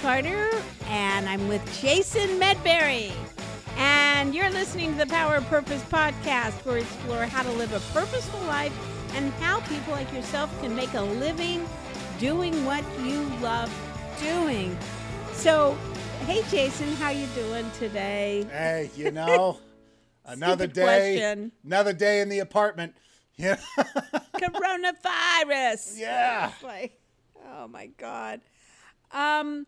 Carter, and I'm with Jason Medberry. And you're listening to the Power of Purpose podcast, where we explore how to live a purposeful life and how people like yourself can make a living doing what you love doing. So, hey, Jason, how you doing today? Hey, you know, another day, question. another day in the apartment. Yeah, Coronavirus. yeah. like, oh my god. Um,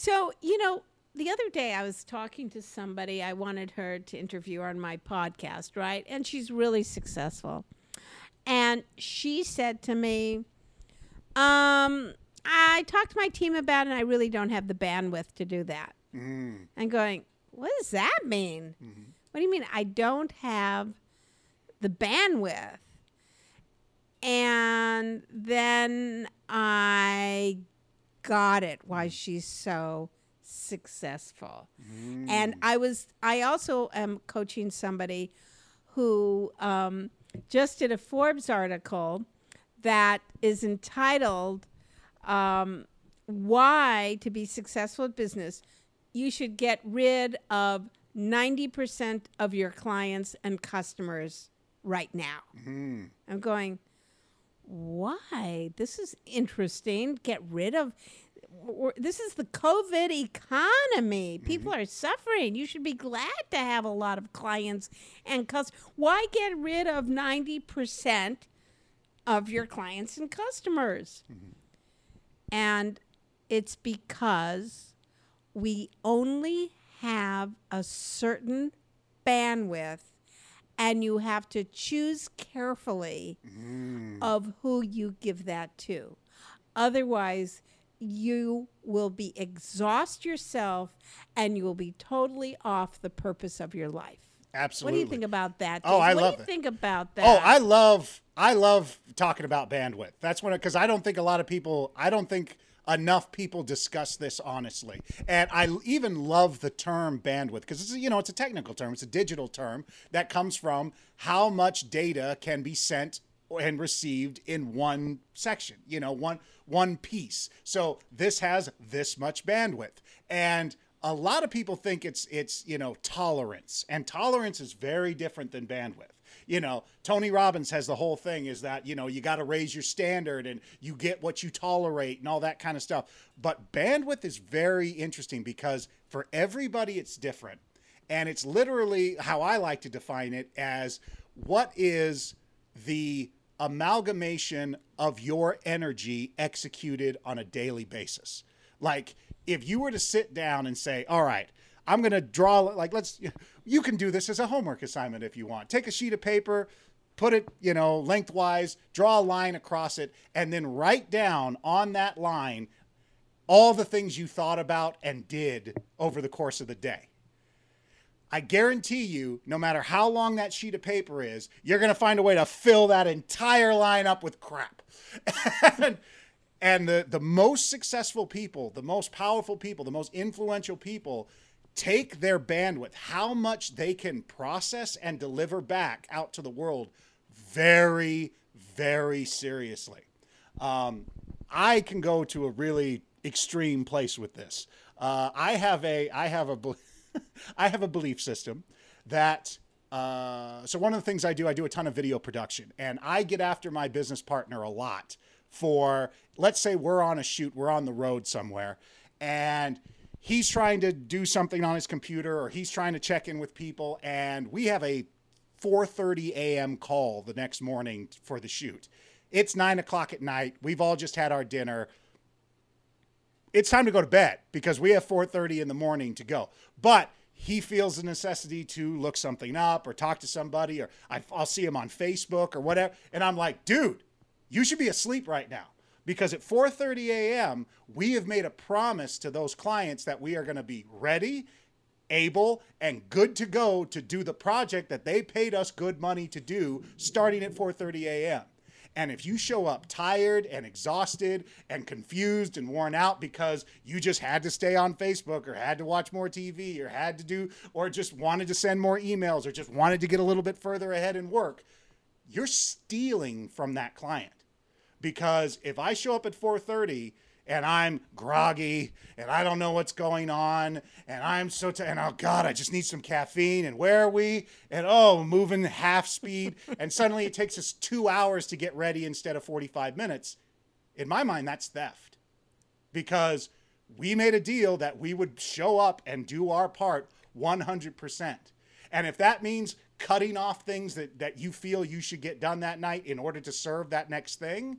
so you know, the other day I was talking to somebody. I wanted her to interview on my podcast, right? And she's really successful. And she said to me, um, I talked to my team about it, and I really don't have the bandwidth to do that. Mm, And going, what does that mean? What do you mean I don't have the bandwidth? And then I got it why she's so successful. And I was I also am coaching somebody who um, just did a Forbes article that is entitled um, "Why to Be Successful at Business You Should Get Rid of 90% of Your Clients and Customers Right Now." mm. I'm going, why? This is interesting. Get rid of. This is the COVID economy. Mm-hmm. People are suffering. You should be glad to have a lot of clients and customers. Why get rid of 90% of your clients and customers? Mm-hmm. And it's because we only have a certain bandwidth and you have to choose carefully mm. of who you give that to. Otherwise, you will be exhaust yourself and you will be totally off the purpose of your life. Absolutely. What do you think about that? Oh, Jason? I what love do you it. think about oh, that? Oh, I love I love talking about bandwidth. That's when because I don't think a lot of people I don't think enough people discuss this honestly. And I even love the term bandwidth because it's you know it's a technical term, it's a digital term that comes from how much data can be sent and received in one section, you know, one one piece. So this has this much bandwidth. And a lot of people think it's it's you know tolerance and tolerance is very different than bandwidth you know tony robbins has the whole thing is that you know you got to raise your standard and you get what you tolerate and all that kind of stuff. But bandwidth is very interesting because for everybody it's different. And it's literally how i like to define it as what is the amalgamation of your energy executed on a daily basis? Like if you were to sit down and say, all right, I'm going to draw, like, let's, you can do this as a homework assignment if you want. Take a sheet of paper, put it, you know, lengthwise, draw a line across it, and then write down on that line all the things you thought about and did over the course of the day. I guarantee you, no matter how long that sheet of paper is, you're going to find a way to fill that entire line up with crap. and, and the, the most successful people, the most powerful people, the most influential people take their bandwidth, how much they can process and deliver back out to the world very, very seriously. Um, I can go to a really extreme place with this. Uh, I have a I have a I have a belief system that uh, so one of the things I do I do a ton of video production and I get after my business partner a lot for let's say we're on a shoot we're on the road somewhere and he's trying to do something on his computer or he's trying to check in with people and we have a 4:30 a.m. call the next morning for the shoot. It's nine o'clock at night. We've all just had our dinner. It's time to go to bed because we have 4:30 in the morning to go. But he feels the necessity to look something up or talk to somebody, or I'll see him on Facebook or whatever. And I'm like, dude, you should be asleep right now because at 4:30 a.m. we have made a promise to those clients that we are going to be ready able and good to go to do the project that they paid us good money to do starting at 4:30 a.m. And if you show up tired and exhausted and confused and worn out because you just had to stay on Facebook or had to watch more TV or had to do or just wanted to send more emails or just wanted to get a little bit further ahead in work, you're stealing from that client. Because if I show up at 4:30 and I'm groggy and I don't know what's going on and I'm so t- and oh god I just need some caffeine and where are we? And oh moving half speed. And suddenly it takes us 2 hours to get ready instead of 45 minutes. In my mind that's theft. Because we made a deal that we would show up and do our part 100% and if that means cutting off things that, that you feel you should get done that night in order to serve that next thing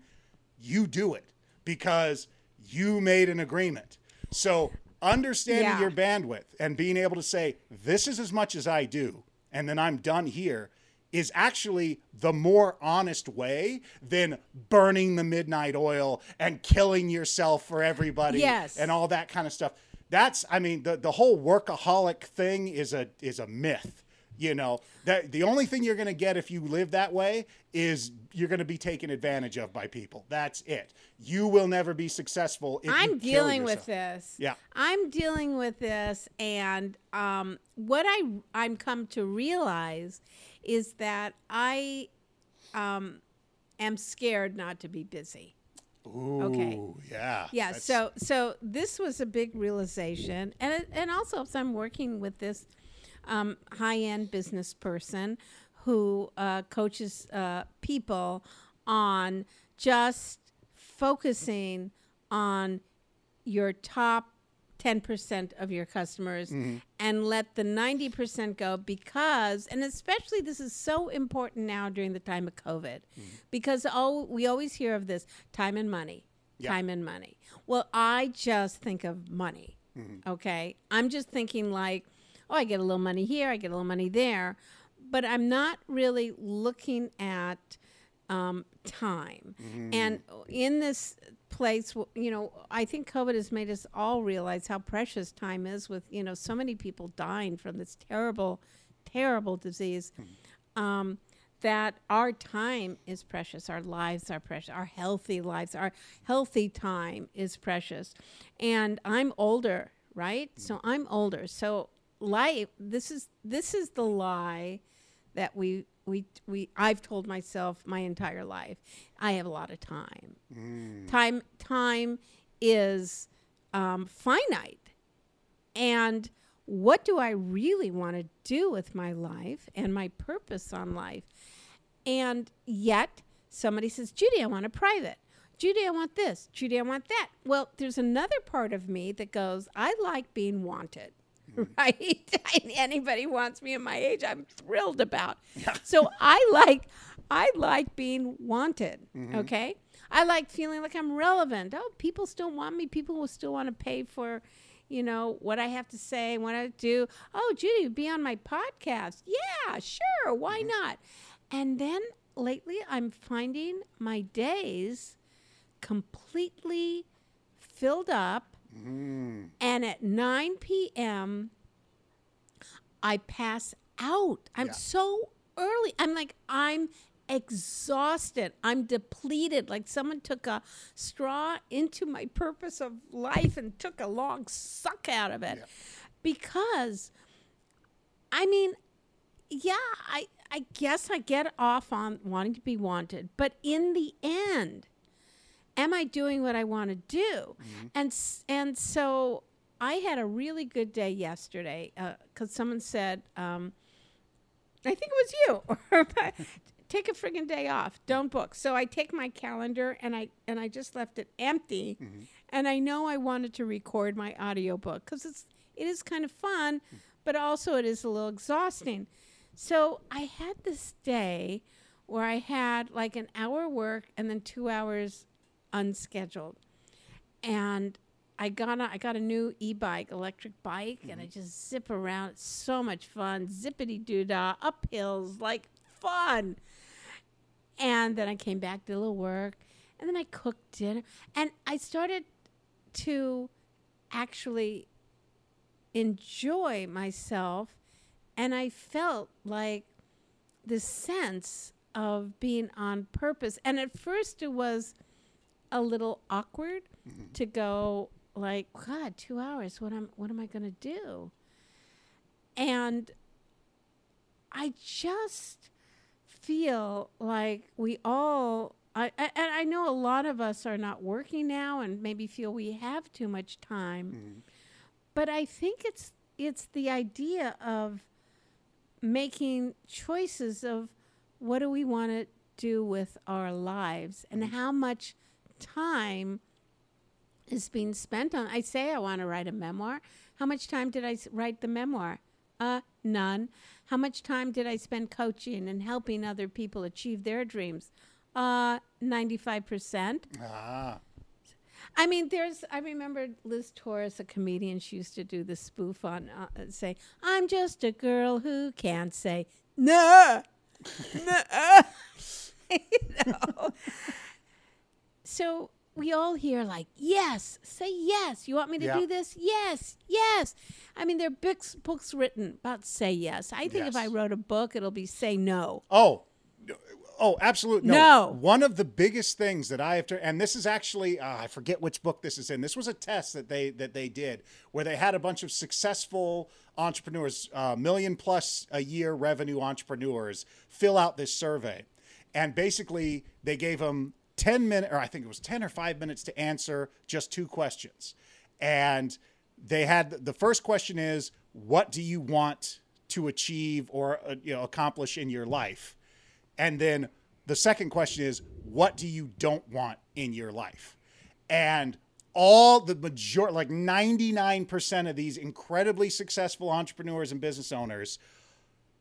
you do it because you made an agreement. So understanding Yeah. your bandwidth and being able to say, this is as much as I do, and then I'm done here is actually the more honest way than burning the midnight oil and killing yourself for everybody Yes. and all that kind of stuff. That's I mean the, the whole workaholic thing is a is a myth. You know, that the only thing you're going to get if you live that way is you're going to be taken advantage of by people. That's it. You will never be successful if you I'm dealing with this. Yeah. I'm dealing with this, and um, what I I'm come to realize is that I um, am scared not to be busy. Ooh, Okay. yeah. Yeah. that's- So so this was a big realization, and it, and also if I'm working with this um, high end business person who uh, coaches uh, people on just focusing on your top 10% of your customers and let the 90% go because and especially this is so important now during the time of covid because oh we always hear of this time and money Yeah. time and money. Well i just think of money okay? I'm just thinking like oh i get a little money here i get a little money there but i'm not really looking at um, time. And in this place, you know, I think COVID has made us all realize how precious time is with, you know, so many people dying from this terrible, terrible disease. Um, that our time is precious, our lives are precious, our healthy lives, our healthy time is precious. And I'm older, right? So I'm older. So life this is this is the lie that we we we I've told myself my entire life. I have a lot of time. Time time is um, finite, and what do I really want to do with my life and my purpose on life? And yet somebody says, Judy, I want a private. Judy, I want this. Judy, I want that. Well, there's another part of me that goes, I like being wanted. Right? Anybody wants me at my age, I'm thrilled about. So I like I like being wanted. Mm-hmm. Okay? I like feeling like I'm relevant. Oh, people still want me. People will still want to pay for, you know, what I have to say, what I do. Oh, Judy, be on my podcast. Yeah, sure. Why mm-hmm. not? And then lately, I'm finding my days completely filled up. And at 9 p.m., I pass out. I'm Yeah. so early. I'm like, I'm exhausted. I'm depleted. Like someone took a straw into my purpose of life and took a long suck out of it. Yeah. Because, I mean, yeah, I, I guess I get off on wanting to be wanted. But in the end, am I doing what I want to do? Mm-hmm. And s- and so I had a really good day yesterday uh, because someone said, um, I think it was you, take a friggin' day off, don't book. So I take my calendar and I and I just left it empty, mm-hmm. and I know I wanted to record my audiobook because it's it is kind of fun, mm. but also it is a little exhausting. So I had this day where I had like an hour work and then two hours unscheduled. And I got a, I got a new e-bike, electric bike, and I mm-hmm. just zip around. It's so much fun. Zippity doo dah, up hills, like fun. And then I came back, did a little work, and then I cooked dinner. And I started to actually enjoy myself. And I felt like this sense of being on purpose. And at first it was a little awkward mm-hmm. to go like, God, two hours. What am what am I gonna do? And I just feel like we all I, I and I know a lot of us are not working now and maybe feel we have too much time. Mm-hmm. But I think it's it's the idea of making choices of what do we want to do with our lives and mm-hmm. how much time is being spent on I say I want to write a memoir. How much time did I write the memoir? Uh none. How much time did I spend coaching and helping other people achieve their dreams? Uh 95%. Ah. I mean, there's. I remember Liz Torres, a comedian. She used to do the spoof on, uh, say, "I'm just a girl who can't say no, no." you know. So we all hear like, "Yes, say yes." You want me to do this? Yes, yes. I mean, there are books books written about say yes. I think if I wrote a book, it'll be say no. Oh, oh, absolutely. No. No. One of the biggest things that I have to, and this is actually, uh, I forget which book this is in. This was a test that they that they did where they had a bunch of successful entrepreneurs, uh, million plus a year revenue entrepreneurs, fill out this survey, and basically they gave them ten minutes, or I think it was ten or five minutes to answer just two questions, and they had the first question is, what do you want to achieve or uh, you know accomplish in your life? And then the second question is, what do you don't want in your life? And all the major, like 99% of these incredibly successful entrepreneurs and business owners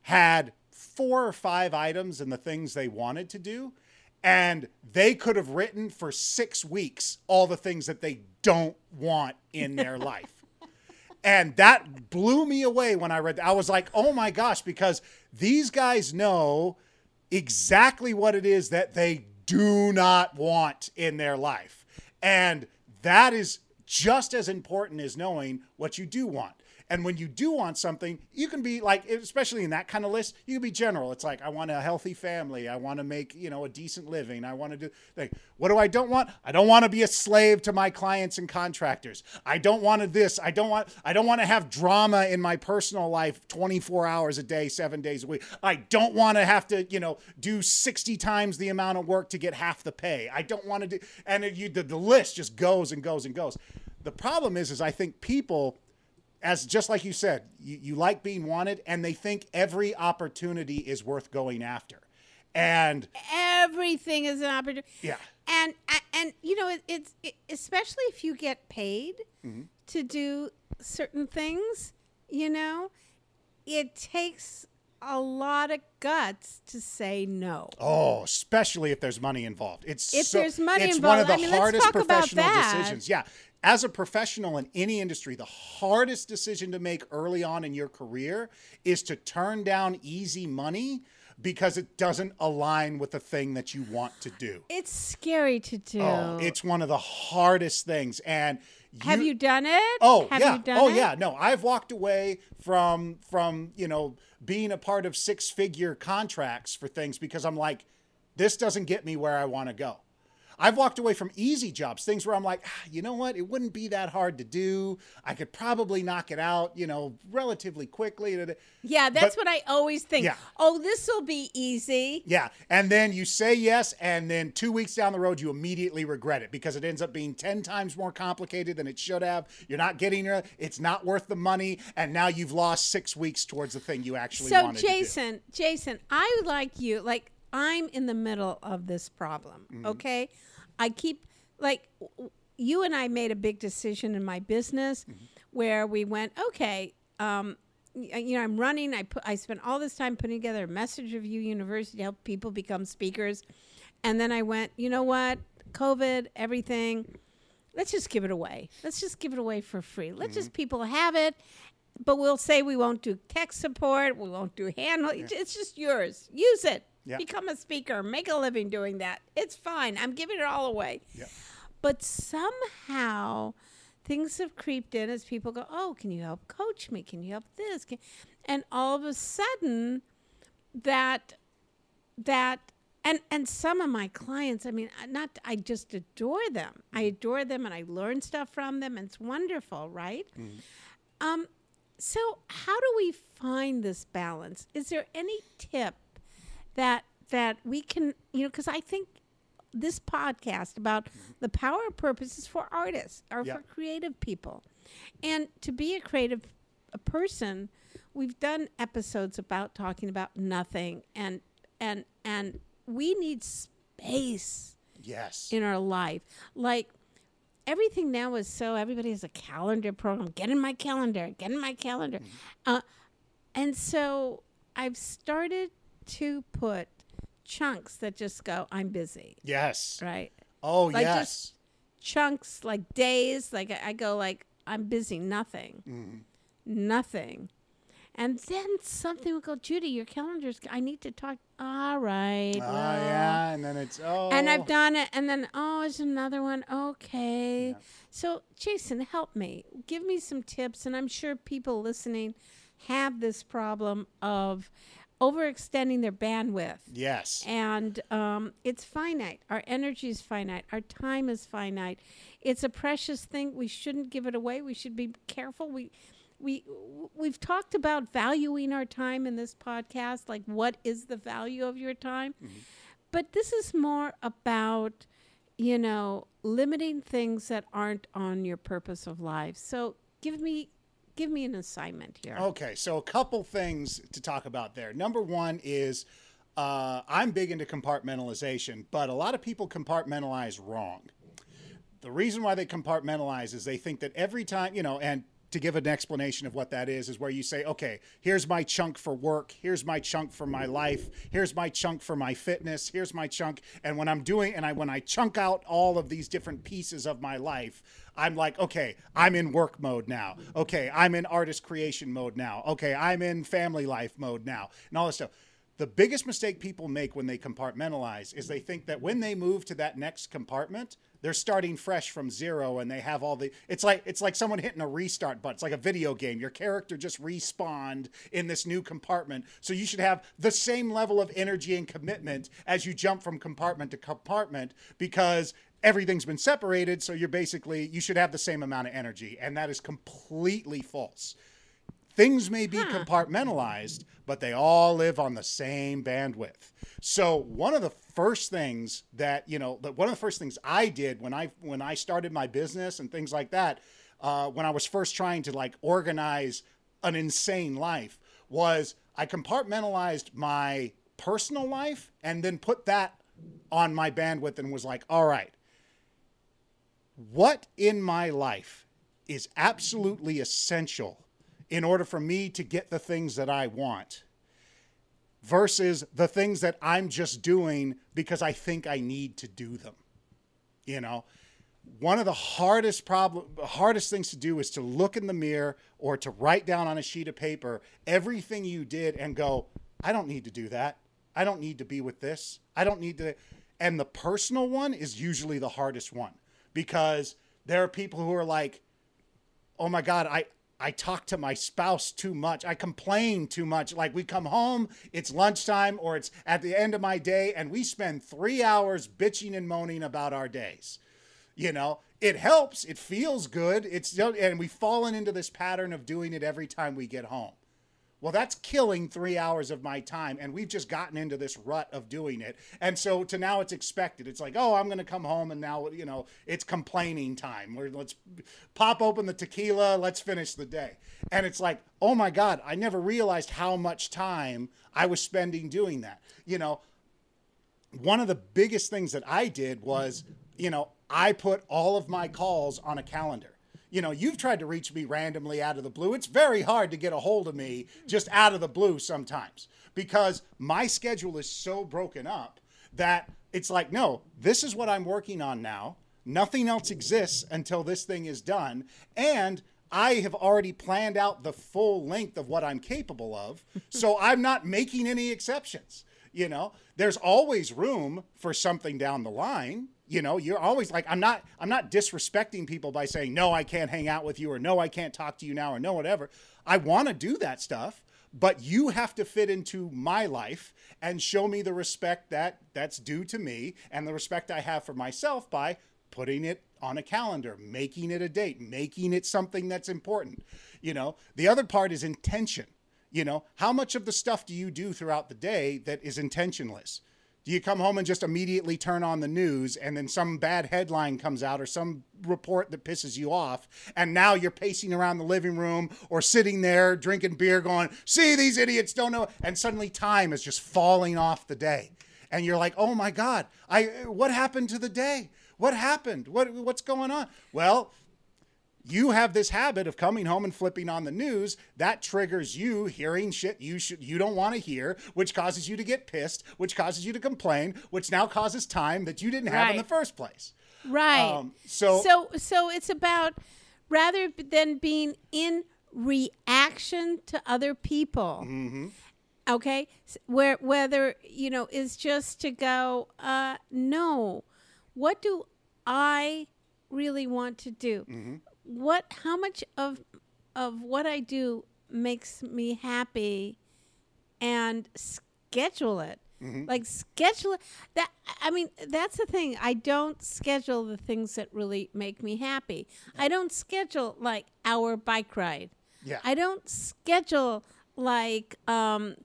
had four or five items in the things they wanted to do. And they could have written for six weeks all the things that they don't want in their life. And that blew me away when I read that. I was like, oh my gosh, because these guys know exactly what it is that they do not want in their life. And that is just as important as knowing what you do want. And when you do want something, you can be like, especially in that kind of list, you can be general. It's like, I want a healthy family. I want to make, you know, a decent living. I want to do, like, what do I don't want? I don't want to be a slave to my clients and contractors. I don't want this. I don't want, I don't want to have drama in my personal life 24 hours a day, seven days a week. I don't want to have to, you know, do 60 times the amount of work to get half the pay. I don't want to do, and you, the, the list just goes and goes and goes. The problem is, is I think people, as just like you said, you, you like being wanted, and they think every opportunity is worth going after. And Everything is an opportunity. yeah, and and you know it, it's it, especially if you get paid Mm-hmm. to do certain things you know it takes a lot of guts to say no oh, especially if there's money involved. It's If so- there's money it's one of involved, the I mean, hardest professional decisions. Yeah, as a professional in any industry, the hardest decision to make early on in your career is to turn down easy money because it doesn't align with the thing that you want to do. it's scary to do Oh, it's one of the hardest things. And have you done it Oh have yeah. you done oh it? yeah. No, I've walked away from from you know being a part of six figure contracts for things because I'm like, this doesn't get me where I want to go. I've walked away from easy jobs, things where I'm like, ah, you know what, it wouldn't be that hard to do. I could probably knock it out, you know, relatively quickly. yeah that's But- what i always think Yeah. oh this will be easy Yeah. And then you say yes, and then two weeks down the road, you immediately regret it because it ends up being 10 times more complicated than it should have. You're not getting it, it's not worth the money, and now you've lost six weeks towards the thing you actually so wanted to jason jason i like you like i'm in the middle of this problem Mm-hmm. okay i keep like you and i made a big decision in my business Mm-hmm. where we went okay um you know i'm running i put i spent all this time putting together a Message of You University to help people become speakers and then i went you know what covid everything let's just give it away. Let's just give it away for free. Let's just people have it, but we'll say we won't do tech support, we won't do handle. It's just yours. Use it. Yeah. Become a speaker. Make a living doing that. It's fine. I'm giving it all away. Yeah. But somehow things have creeped in as people go, "Oh, can you help coach me? Can you help this?" Can-" And all of a sudden, that that and and some of my clients i mean not i just adore them i adore them and i learn stuff from them and it's wonderful right um so how do we find this balance is there any tip that that we can you know because i think this podcast about the power of purpose is for artists or Yeah. for creative people. And to be a creative a person, we've done episodes about talking about nothing and and and we need space Yes. in our life. Like everything now is so everybody has a calendar program. Get in my calendar. Get in my calendar. Uh, and so I've started to put chunks that just go, I'm busy, yes. right? Oh, Like yes. just chunks, like days. Like I go, like I'm busy, nothing, Mm-hmm. nothing. And then something will go, Judy, your calendar's. I need to talk. All right. oh, well, yeah. And then it's, oh. and I've done it, and then oh, it's another one. Okay, so Jason, help me. Give me some tips, and I'm sure people listening have this problem of overextending their bandwidth, Yes. and um, it's finite. Our energy is finite. Our time is finite. It's a precious thing. We shouldn't give it away. We should be careful. We we we've talked about valuing our time in this podcast like what is the value of your time but this is more about you know limiting things that aren't on your purpose of life so give me give me an assignment here Okay, so a couple things to talk about there. Number one is uh, I'm big into compartmentalization, but a lot of people compartmentalize wrong. The reason why they compartmentalize is they think that every time, you know, and to give an explanation of what that is, is where you say, okay, here's my chunk for work, here's my chunk for my life, here's my chunk for my fitness, here's my chunk. And when I'm doing, and I when I chunk out all of these different pieces of my life, I'm like, okay, I'm in work mode now. Okay, I'm in artist creation mode now. Okay, I'm in family life mode now, and all this stuff. The biggest mistake people make when they compartmentalize is they think that when they move to that next compartment, they're starting fresh from zero and they have all the it's like it's like someone hitting a restart button. It's like a video game. Your character just respawned in this new compartment. So you should have the same level of energy and commitment as you jump from compartment to compartment because everything's been separated. So you're basically you should have the same amount of energy. And that is completely false. Things may be compartmentalized, but they all live on the same bandwidth. So one of the first things that you know, that one of the first things I did when I when I started my business and things like that, uh, when I was first trying to like organize an insane life, was I compartmentalized my personal life and then put that on my bandwidth and was like, all right, what in my life is absolutely essential in order for me to get the things that I want versus the things that I'm just doing because I think I need to do them. You know, one of the hardest problem hardest things to do is to look in the mirror or to write down on a sheet of paper everything you did and go, I don't need to do that. I don't need to be with this. I don't need to and the personal one is usually the hardest one because there are people who are like, oh my god i i talk to my spouse too much. I complain too much. Like we come home it's lunchtime or it's at the end of my day and we spend three hours bitching and moaning about our days. You know it helps it feels good it's and we've fallen into this pattern of doing it every time we get home well, that's killing three hours of my time. And we've just gotten into this rut of doing it. And so to now it's expected. It's like, oh, I'm going to come home and now, you know, it's complaining time. Where let's pop open the tequila, let's finish the day. And it's like, oh my God, I never realized how much time I was spending doing that. You know, one of the biggest things that I did was, you know, I put all of my calls on a calendar. You know, you've tried to reach me randomly out of the blue. It's very hard to get a hold of me just out of the blue sometimes because my schedule is so broken up that it's like, no, this is what I'm working on now. Nothing else exists until this thing is done. And I have already planned out the full length of what I'm capable of. So I'm not making any exceptions. You know, there's always room for something down the line. You know, you're always like, I'm not, I'm not disrespecting people by saying, no, I can't hang out with you, or no, I can't talk to you now, or no, whatever. I want to do that stuff, but you have to fit into my life and show me the respect that that's due to me and the respect I have for myself by putting it on a calendar, making it a date, making it something that's important. You know, the other part is intention. You know, how much of the stuff do you do throughout the day that is intentionless? Do you come home and just immediately turn on the news and then some bad headline comes out or some report that pisses you off and now you're pacing around the living room or sitting there drinking beer going, "See these idiots don't know." And suddenly time is just falling off the day. And you're like, "Oh my god, I what happened to the day? What happened? What what's going on?" Well, you have this habit of coming home and flipping on the news that triggers you hearing shit you should you don't want to hear which causes you to get pissed which causes you to complain which now causes time that you didn't have in the first place Right. Um, so- so so it's about rather than being in reaction to other people. Mm-hmm. Okay, where whether you know is just to go. Uh, no, what do I really want to do? Mm-hmm. What? How much of of what I do makes me happy, and schedule it. Mm-hmm. Like schedule it. That I mean, that's the thing. I don't schedule the things that really make me happy. I don't schedule like our bike ride. Yeah. I don't schedule like um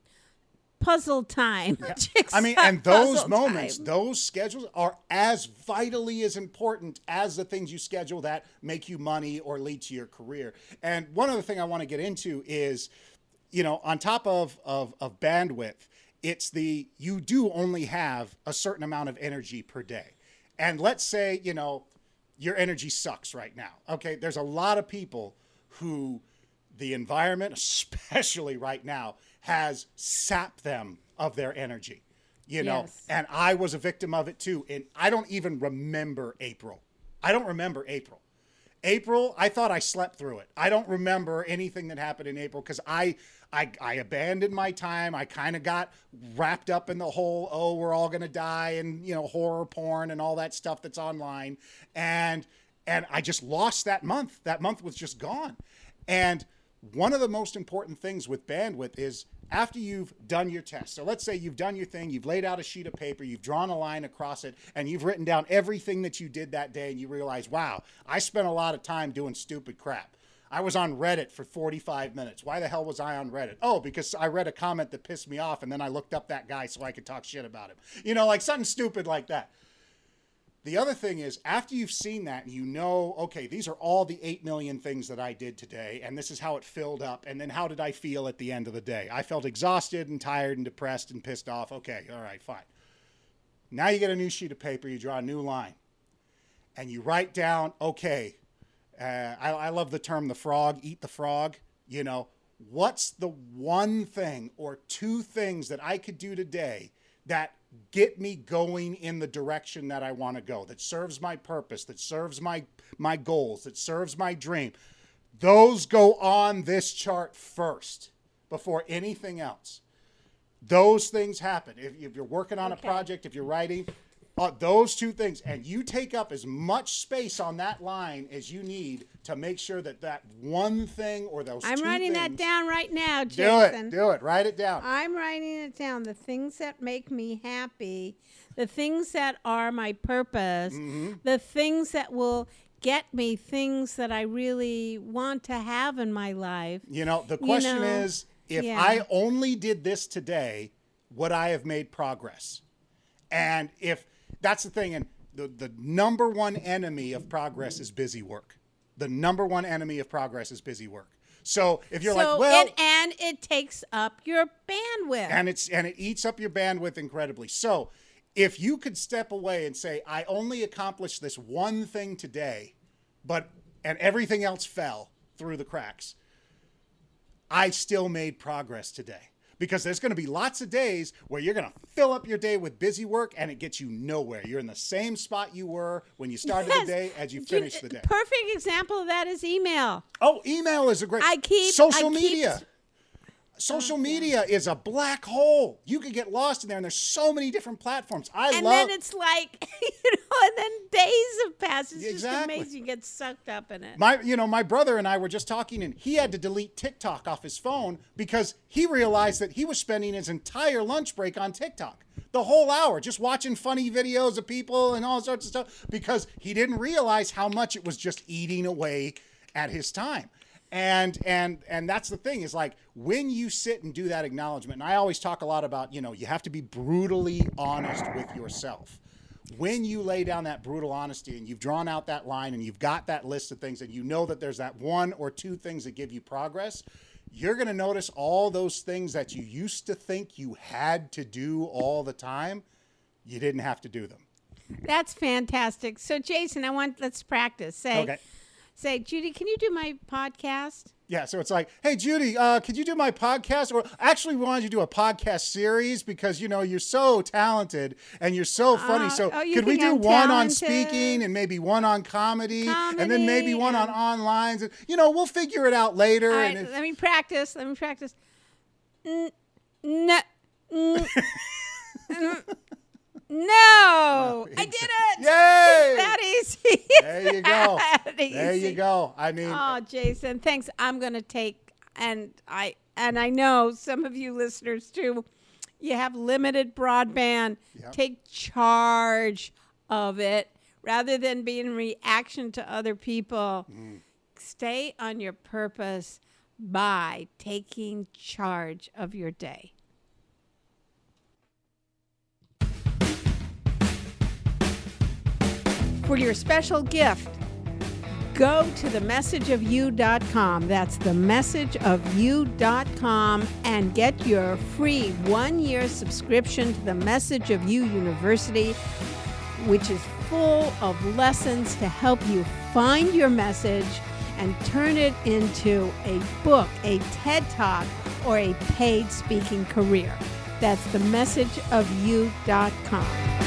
puzzle time. I mean, and those moments, time. those schedules are as vitally as important as the things you schedule that make you money or lead to your career. And one other thing I want to get into is, you know, on top of, of, of bandwidth, it's the you do only have a certain amount of energy per day. And let's say, you know, your energy sucks right now. Okay. There's a lot of people who the environment, especially right now, has sapped them of their energy. You know, Yes. and I was a victim of it too. And I don't even remember April. I don't remember April. April, I thought I slept through it. I don't remember anything that happened in April because I, I I abandoned my time. I kind of got wrapped up in the whole oh we're all gonna die and you know horror porn and all that stuff that's online and and I just lost that month. That month was just gone. And one of the most important things with bandwidth is after you've done your test. So let's say you've done your thing, you've laid out a sheet of paper, you've drawn a line across it, and you've written down everything that you did that day, and you realize, wow, I spent a lot of time doing stupid crap. I was on Reddit for 45 minutes. Why the hell was I on Reddit? Oh, because I read a comment that pissed me off, and then I looked up that guy so I could talk shit about him. You know, like something stupid like that. The other thing is, after you've seen that and you know, okay, these are all the 8 million things that I did today, and this is how it filled up, and then how did I feel at the end of the day? I felt exhausted and tired and depressed and pissed off. Okay, all right, fine. Now you get a new sheet of paper, you draw a new line, and you write down, okay, uh, I, I love the term the frog, eat the frog. You know, what's the one thing or two things that I could do today that get me going in the direction that I want to go, that serves my purpose, that serves my my goals, that serves my dream. Those go on this chart first before anything else. Those things happen. If, if you're working on a project, if you're writing, uh, those two things, and you take up as much space on that line as you need to make sure that that one thing or those I'm writing that down right now, Jason. Do it. Do it. Write it down. I'm writing it down. The things that make me happy, the things that are my purpose, Mm-hmm. the things that will get me things that I really want to have in my life. You know, the question know, is if yeah. I only did this today, would I have made progress? And if that's the thing, and the, the number one enemy of progress is busy work. The number one enemy of progress is busy work. So if you're so like, well, it, and it takes up your bandwidth. and it's and it eats up your bandwidth incredibly. So if you could step away and say, I only accomplished this one thing today, but and everything else fell through the cracks, I still made progress today. Because there's going to be lots of days where you're going to fill up your day with busy work and it gets you nowhere. You're in the same spot you were when you started Yes. the day as you finished the day. Perfect example of that is email. Oh, email is a great. I keep- social I keep- media. Social oh, media is a black hole. You could get lost in there, and there's so many different platforms. I And love. And then it's like, you know, and then days have passed. It's Exactly. just amazing. You get sucked up in it. my, you know, my brother and I were just talking, and he had to delete TikTok off his phone because he realized that he was spending his entire lunch break on TikTok, the whole hour, just watching funny videos of people and all sorts of stuff, because he didn't realize how much it was just eating away at his time. And and and that's the thing is like when you sit and do that acknowledgement and i always talk a lot about you know you have to be brutally honest with yourself when you lay down that brutal honesty and you've drawn out that line and you've got that list of things and you know that there's that one or two things that give you progress you're going to notice all those things that you used to think you had to do all the time you didn't have to do them That's fantastic. So, Jason, I want let's practice. Say, Okay. Say, Judy, can you do my podcast? Yeah, so it's like, hey Judy, uh, could you do my podcast? Or actually, we wanted you to do a podcast series because you know you're so talented and you're so funny. Uh, so oh, you could we do I'm one on speaking and maybe one on comedy, and then maybe one on online? And, you know, we'll figure it out later. All and right, if- let me practice. Let me practice. N- No. n- No, I did it. Yay! It's that easy. There you go. that there you go. I mean, Oh, Jason, thanks. I'm gonna take and I and I know some of you listeners too. You have limited broadband. Yep. Take charge of it rather than be in reaction to other people. Mm. Stay on your purpose by taking charge of your day. For your special gift, go to themessageofyou.com. That's themessageofyou.com and get your free one year subscription to the Message of You University, which is full of lessons to help you find your message and turn it into a book, a TED Talk, or a paid speaking career. That's themessageofyou.com.